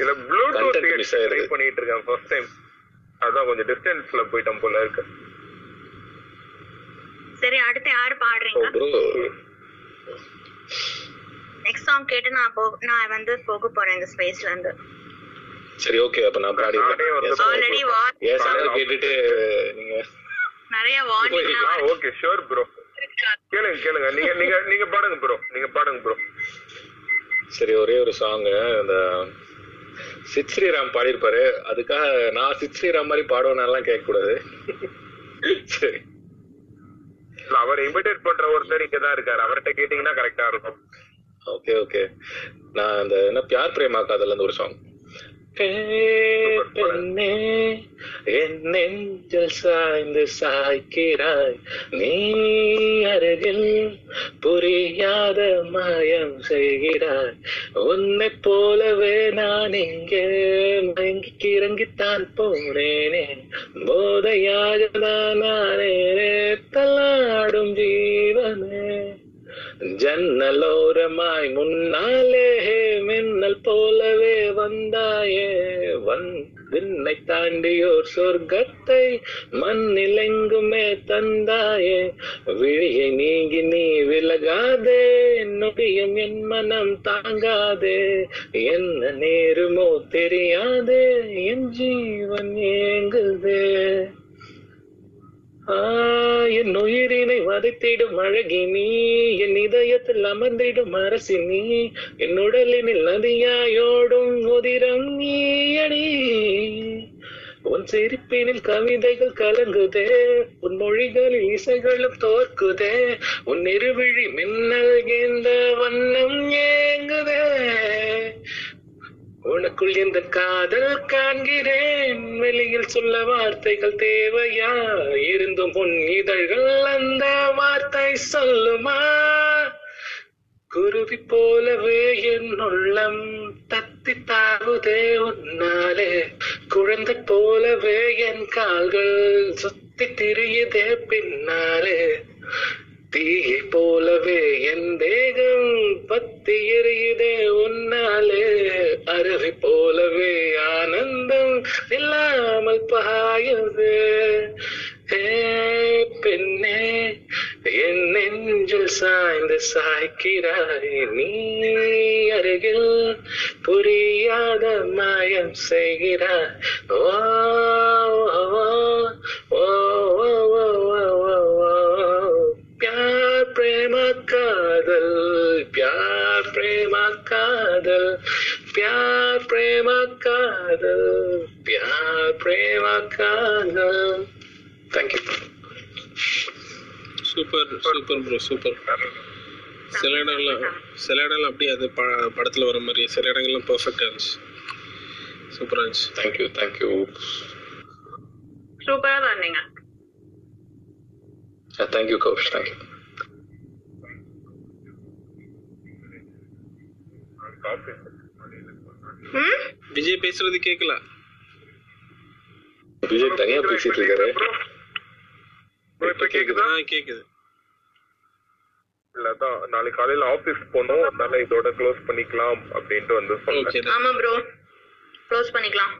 Speaker 2: இல்ல ப்ளூடூத் ட்ரை. பண்ணிட்டு இருக்கேன் ஃபர்ஸ்ட் டைம் அதான் கொஞ்சம் டிஸ்டன்ஸ்ல போயிட்டோம் போல இருக்கு.
Speaker 5: சரி அடுத்து யாரு பாடுறீங்க?
Speaker 3: ப்ரோ
Speaker 5: நெக்ஸ்ட் சாங் கேட்டு நான் போ நான் வந்து போக போறேன் இந்த ஸ்பேஸ்ல இருந்து.
Speaker 3: சரி ஓகே அப்ப நான் பாடிடுறேன்
Speaker 5: ஆல்ரெடி
Speaker 3: ஏன் சாங் கேட்டுட்டு நீங்க
Speaker 5: நிறைய வார்னிங்
Speaker 2: ஓகே ஷூர் ப்ரோ கேளுங்க கேளுங்க. நீங்க நீங்க நீங்க பாடுங்க ப்ரோ நீங்க பாடுங்க ப்ரோ
Speaker 3: சரி ஒரே ஒரு சாங் அந்த சித் ஸ்ரீராம் பாடியிருப்பாரு. அதுக்காக நான் சித் ஸ்ரீராம் மாதிரி பாடுவேனெல்லாம் கேட்க கூடாது சரி.
Speaker 2: அவர் இமிடேட் பண்ற ஒருத்தர் இங்க தான் இருக்காரு. அவர்கிட்ட கேட்டீங்கன்னா கரெக்டா இருக்கும்.
Speaker 3: ஓகே ஓகே நான் அந்த என்ன பியார் பிரேமா காதல் அந்த ஒரு சாங் பெண்ணே என் நெஞ்சில் சாய்ந்து சாய்க்கிறாய். நீ அருகில் புரியாத மாயம் செய்கிறாய். உன்னை போலவே நான் இங்கே மயங்கி கிறங்கித்தான் போனேனே. போதையாக தான் நானே தள்ளாடும் ஜீவனே. ஜன்னலோரமாய் முன்னாலே மின்னல் போலவே வந்தாயே. வன் விண்ணை தாண்டியோர் சொர்க்கத்தை மண்ணில் எங்குமே தந்தாயே. விழியை நீங்கி நீ விலகாதே நொடியும் என் மனம் தாங்காதே. என்ன நேருமோ தெரியாதே என் ஜீவன் ஏங்குதே. என் உயிரினை வதைத்திடும் அழகி நீ என் இதயத்தில் அமர்ந்திடும் அரசி நீ என் உடலினில் நதியாயோடும் உதிரம் நீயடி உன் சிரிப்பினில் கவிதைகள் கலங்குதே உன் மொழிகளில் இசைகளும் தோற்குதே உன் இருவிழி மின்னல் இந்த வண்ணம் ஏங்குதே. உனக்குள் இந்த காதல் காண்கிறேன்? வெளியில் சொல்ல வார்த்தைகள் தேவையா? இருந்தும் பொன் இதழ்கள் அந்த வார்த்தை சொல்லுமா? குருவி போலவே என் உள்ளம் தத்தி தாவுதே உன்னாலே. குழந்தை போலவே என் கால்கள் சுத்தி திரியுதே பின்னாலே. தீயை போலவே என் தேகம் பத்தி எரியுதே உன்னாலே. அருவி போலவே ஆனந்தம் இல்லாமல் பாயுது. பெண்ணே என் நெஞ்சில் சாய்ந்து சாய்க்கிறாய். நீ அருகில் புரியாத மாயம் செய்கிறாய். ஓ, ஓ, ஓ, ஓ, ஓ. பிரேம காதல் பியார் பிரேம காதல் பியார் பிரேம காதல் பியார் பிரேம காதல் thank you
Speaker 6: super super bro super. சில இடங்கள்ல சில இடங்கள்ல அப்படியே அது படத்துல படத்தில் வர மாதிரி சில இடங்கள்லாம் பர்ஃபெக்டாக இருந்துச்சு. சூப்பராக இருந்துச்சு.
Speaker 9: தேங்க்யூ தேங்க்யூ
Speaker 5: சூப்பராக தான்
Speaker 9: நீங்கள் தேங்க்யூ கௌஷ்
Speaker 5: தேங்க்யூ
Speaker 6: விஜய் பேசுறது கேட்கல
Speaker 9: விஜய் தனியா பேசிட்டு இருக்காரு.
Speaker 2: கேக்குதா?
Speaker 6: கேக்குது.
Speaker 2: இல்ல அதான் நாளைக்கு காலையில ஆபீஸ் போகணும் அதனால இதோட க்ளோஸ் பண்ணிக்கலாம் அப்படின்ட்டு வந்து
Speaker 6: ஓகே
Speaker 2: சொன்னேன்
Speaker 5: ஆமா ப்ரோ க்ளோஸ் பண்ணிக்கலாம்.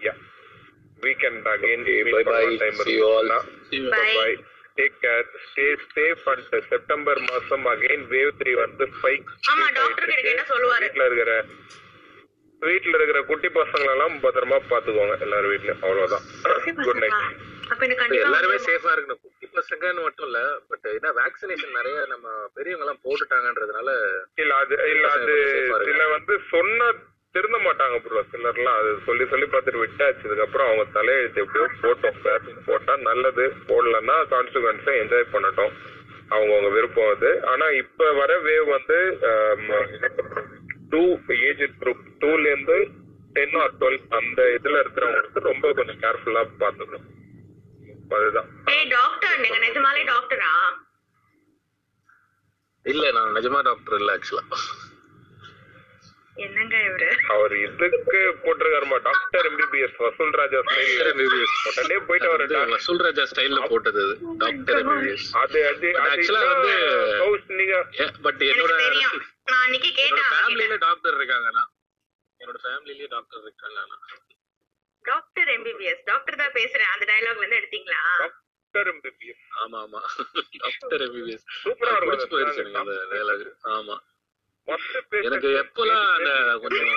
Speaker 2: Yeah weekend again.
Speaker 9: Bye. Bye
Speaker 2: take care stay safe and September மாசம் அகைன் வேவ் த்ரீ வந்து ஸ்பைக்
Speaker 5: ஆமா, doctor கிட்ட கேட்டா சொல்லுவாரு.
Speaker 2: வீட்ல இருக்கிற வீட்ல இருக்கிற குட்டி பசங்களை எல்லாம் பத்திரமா பாத்துக்கோங்க எல்லாரும் வீட்லயும். அவ்வளவுதான். குட் நைட்
Speaker 5: அப்ப எனக்கு கண்டிப்பா
Speaker 9: எல்லாருமே சேஃபா இருக்கணும். குட்டி பசங்கன்னு மட்டும் இல்ல பட் ஏன்னா வேக்சினேஷன் நிறைய நம்ம பெரியவங்க எல்லாம் போட்டுட்டாங்கன்றதுனால
Speaker 2: இல்ல அது இல்ல அது சில வந்து சொன்னா திருந்த மாட்டாங்க ப்ரோ சிலர்லாம் அது சொல்லி சொல்லி பார்த்துட்டு விட்டாச்சு. இதுக்கப்புறம் அவங்க தலையெழுத்து எப்படியோ போட்டோம் வேக்சின் போட்டா நல்லது. போடலன்னா கான்சிக்வன்ஸை என்ஜாய் பண்ணட்டும். அவங்கவுங்க விருப்பம் அது. ஆனா இப்ப வர வேவ் வந்து டூ ஏஜ் குரூப் டூல இருந்து டென் ஆர் டுவெல் அந்த இதுல இருக்கிறவங்களுக்கு ரொம்ப கொஞ்சம் கேர்ஃபுல்லா பாத்துக்கணும் அதுதான்.
Speaker 5: ஏய் டாக்டர் நீங்க நிஜமாலே டாக்டரா
Speaker 9: இல்ல நான் நிஜமா டாக்டர் இல்ல ஆக்சுவலா
Speaker 2: அவர் இதுக்கு போட்டிருக்காருமா டாக்டர் எம்பிபிஎஸ் வசூல் ராஜா ஸ்டைல்
Speaker 9: எம்பிபிஎஸ்
Speaker 2: உடனே போயிட்டு அவர்
Speaker 9: வசூல் ராஜா ஸ்டைல்ல போட்டது அது. டாக்டர் எம்பிபிஎஸ்
Speaker 2: அது அது
Speaker 9: actually வந்து-
Speaker 2: நீங்க
Speaker 9: பட் என்னோட ஃபேமிலில டாக்டர் இருக்காங்கண்ணா என்னோட ஃபேமிலிலயே டாக்டர் இருக்காங்க
Speaker 5: டாக்டர் எம்பிபிஎஸ் டாக்டர் தான் பேசுறேன். அந்த டயலாக் வந்து எடுத்தீங்களா?
Speaker 2: டாக்டர் எம்பிபிஎஸ்
Speaker 9: ஆமா ஆமா. டாக்டர் எம்பிபிஎஸ்
Speaker 2: சூப்பரா இருக்கும்.
Speaker 9: ஆமா. எனக்கு எப்பெல்லாம் அந்த கொஞ்சம்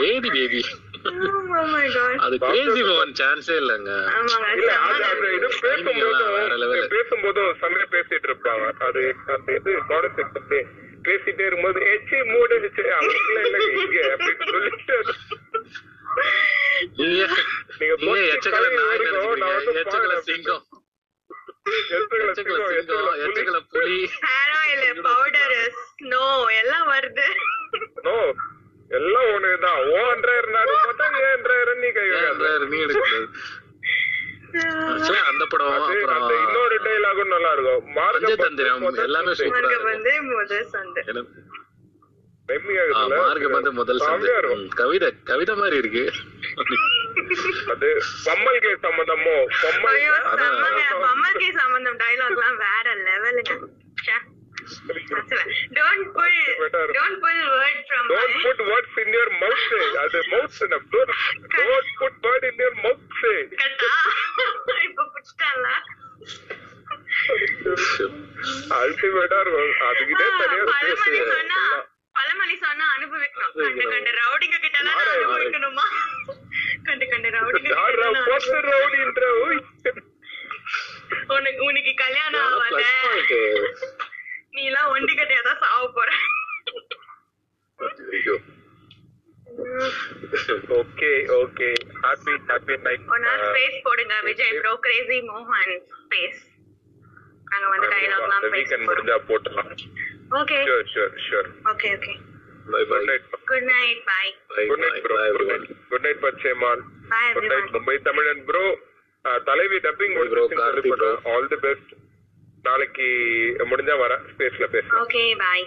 Speaker 9: baby baby
Speaker 5: oh my god
Speaker 9: அது கிரேசி பவன் சான்ஸே இல்லைங்க.
Speaker 2: பேசும்போதும் செம்மையா பேசிட்டு இருப்பாங்க. அது அந்த இது கான்செப்ட் பேசிட்டே இருக்கும்போது இல்ல இங்க அப்படின்னு சொல்லிட்டு.
Speaker 9: நீங்க எச்சக்கல நாய் நினைச்சுக்கிறீங்க. எச்சக்கல
Speaker 2: பாருங்க.
Speaker 9: சிங்கம். புலி.
Speaker 5: ஹேர் ஆயில் பவுடர் நோ எல்லாம் வருது.
Speaker 2: நோ எல்லாம் உனக்குதான் ஓ அன்றாயிரம் நாடு பார்த்தா அன்றாயிரம் நீ கை.
Speaker 3: நீ எடுக்கிறது அந்த படம்
Speaker 2: இன்னொரு டைலாகும் நல்லா இருக்கும். மார்க்க
Speaker 3: பஞ்சதந்திரம் எல்லாமே சூப்பரா இருக்கும். கவிதை கவிதை மாதிரி இருக்கு.
Speaker 2: அது பம்மல் கே சம்பந்தமோ பம்மல்
Speaker 5: சம்பந்தம் டைலாக்லாம் வேற லெவலுங்க
Speaker 2: அது
Speaker 5: கட்டா இப்ப
Speaker 2: அல்டிமேட்டா இருக்கும். அதுக்கிட்டே தனியா.
Speaker 5: பழமொழி சொன்னா அனுபவிக்கணும். கண்டு கண்டு ரவுடிங்க கிட்ட? அனுபவிக்கணுமா? கண்டு கண்டு ரவுடிங்க. உனக்கு உனக்கு கல்யாணம் ஆகாத. நீ எல்லாம் ஒண்டி கட்டையா தான் சாவ போற.
Speaker 2: Okay okay. Happy happy night
Speaker 5: ஒன்னா ஸ்பேஸ் போடுங்க விஜய் ப்ரோ கிரேசி மோகன் ஸ்பேஸ் அங்க வந்து டைலாக்லாம் பேச
Speaker 2: முடிஞ்சா போட்டுலாம்
Speaker 5: okay
Speaker 2: sure sure sure
Speaker 5: okay okay
Speaker 3: Bye bye.
Speaker 2: Good
Speaker 5: night good night
Speaker 3: bye Bye.
Speaker 2: Good. Night bro
Speaker 3: Bye
Speaker 2: good
Speaker 3: everyone.
Speaker 2: Night good night பச்சேமான்
Speaker 5: bye
Speaker 2: good night Mumbai தமிழன் ப்ரோ தலைவி dubbing
Speaker 3: bro.
Speaker 2: All the best நாளைக்கு முடிஞ்சா வரேன். ஸ்பேஸ்ல பேசலாம்.
Speaker 5: Okay bye